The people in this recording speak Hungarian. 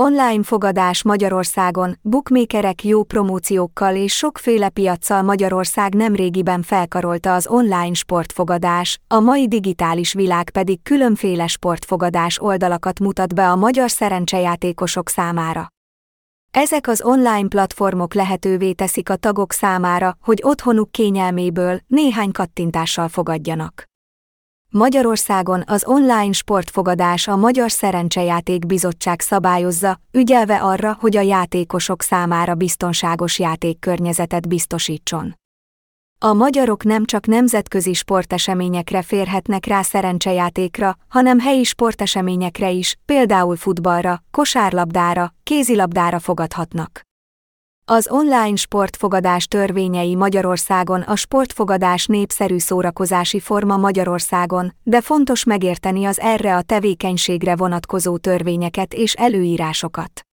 Online fogadás Magyarországon, bookmakerek jó promóciókkal és sokféle piaccal Magyarország nemrégiben felkarolta az online sportfogadás, a mai digitális világ pedig különféle sportfogadás oldalakat mutat be a magyar szerencsejátékosok számára. Ezek az online platformok lehetővé teszik a tagok számára, hogy otthonuk kényelméből néhány kattintással fogadjanak. Magyarországon az online sportfogadás a Magyar Szerencsejáték Bizottság szabályozza, ügyelve arra, hogy a játékosok számára biztonságos játékkörnyezetet biztosítson. A magyarok nem csak nemzetközi sporteseményekre férhetnek rá szerencsejátékra, hanem helyi sporteseményekre is, például futballra, kosárlabdára, kézilabdára fogadhatnak. Az online sportfogadás törvényei Magyarországon a sportfogadás népszerű szórakozási forma Magyarországon, de fontos megérteni az erre a tevékenységre vonatkozó törvényeket és előírásokat.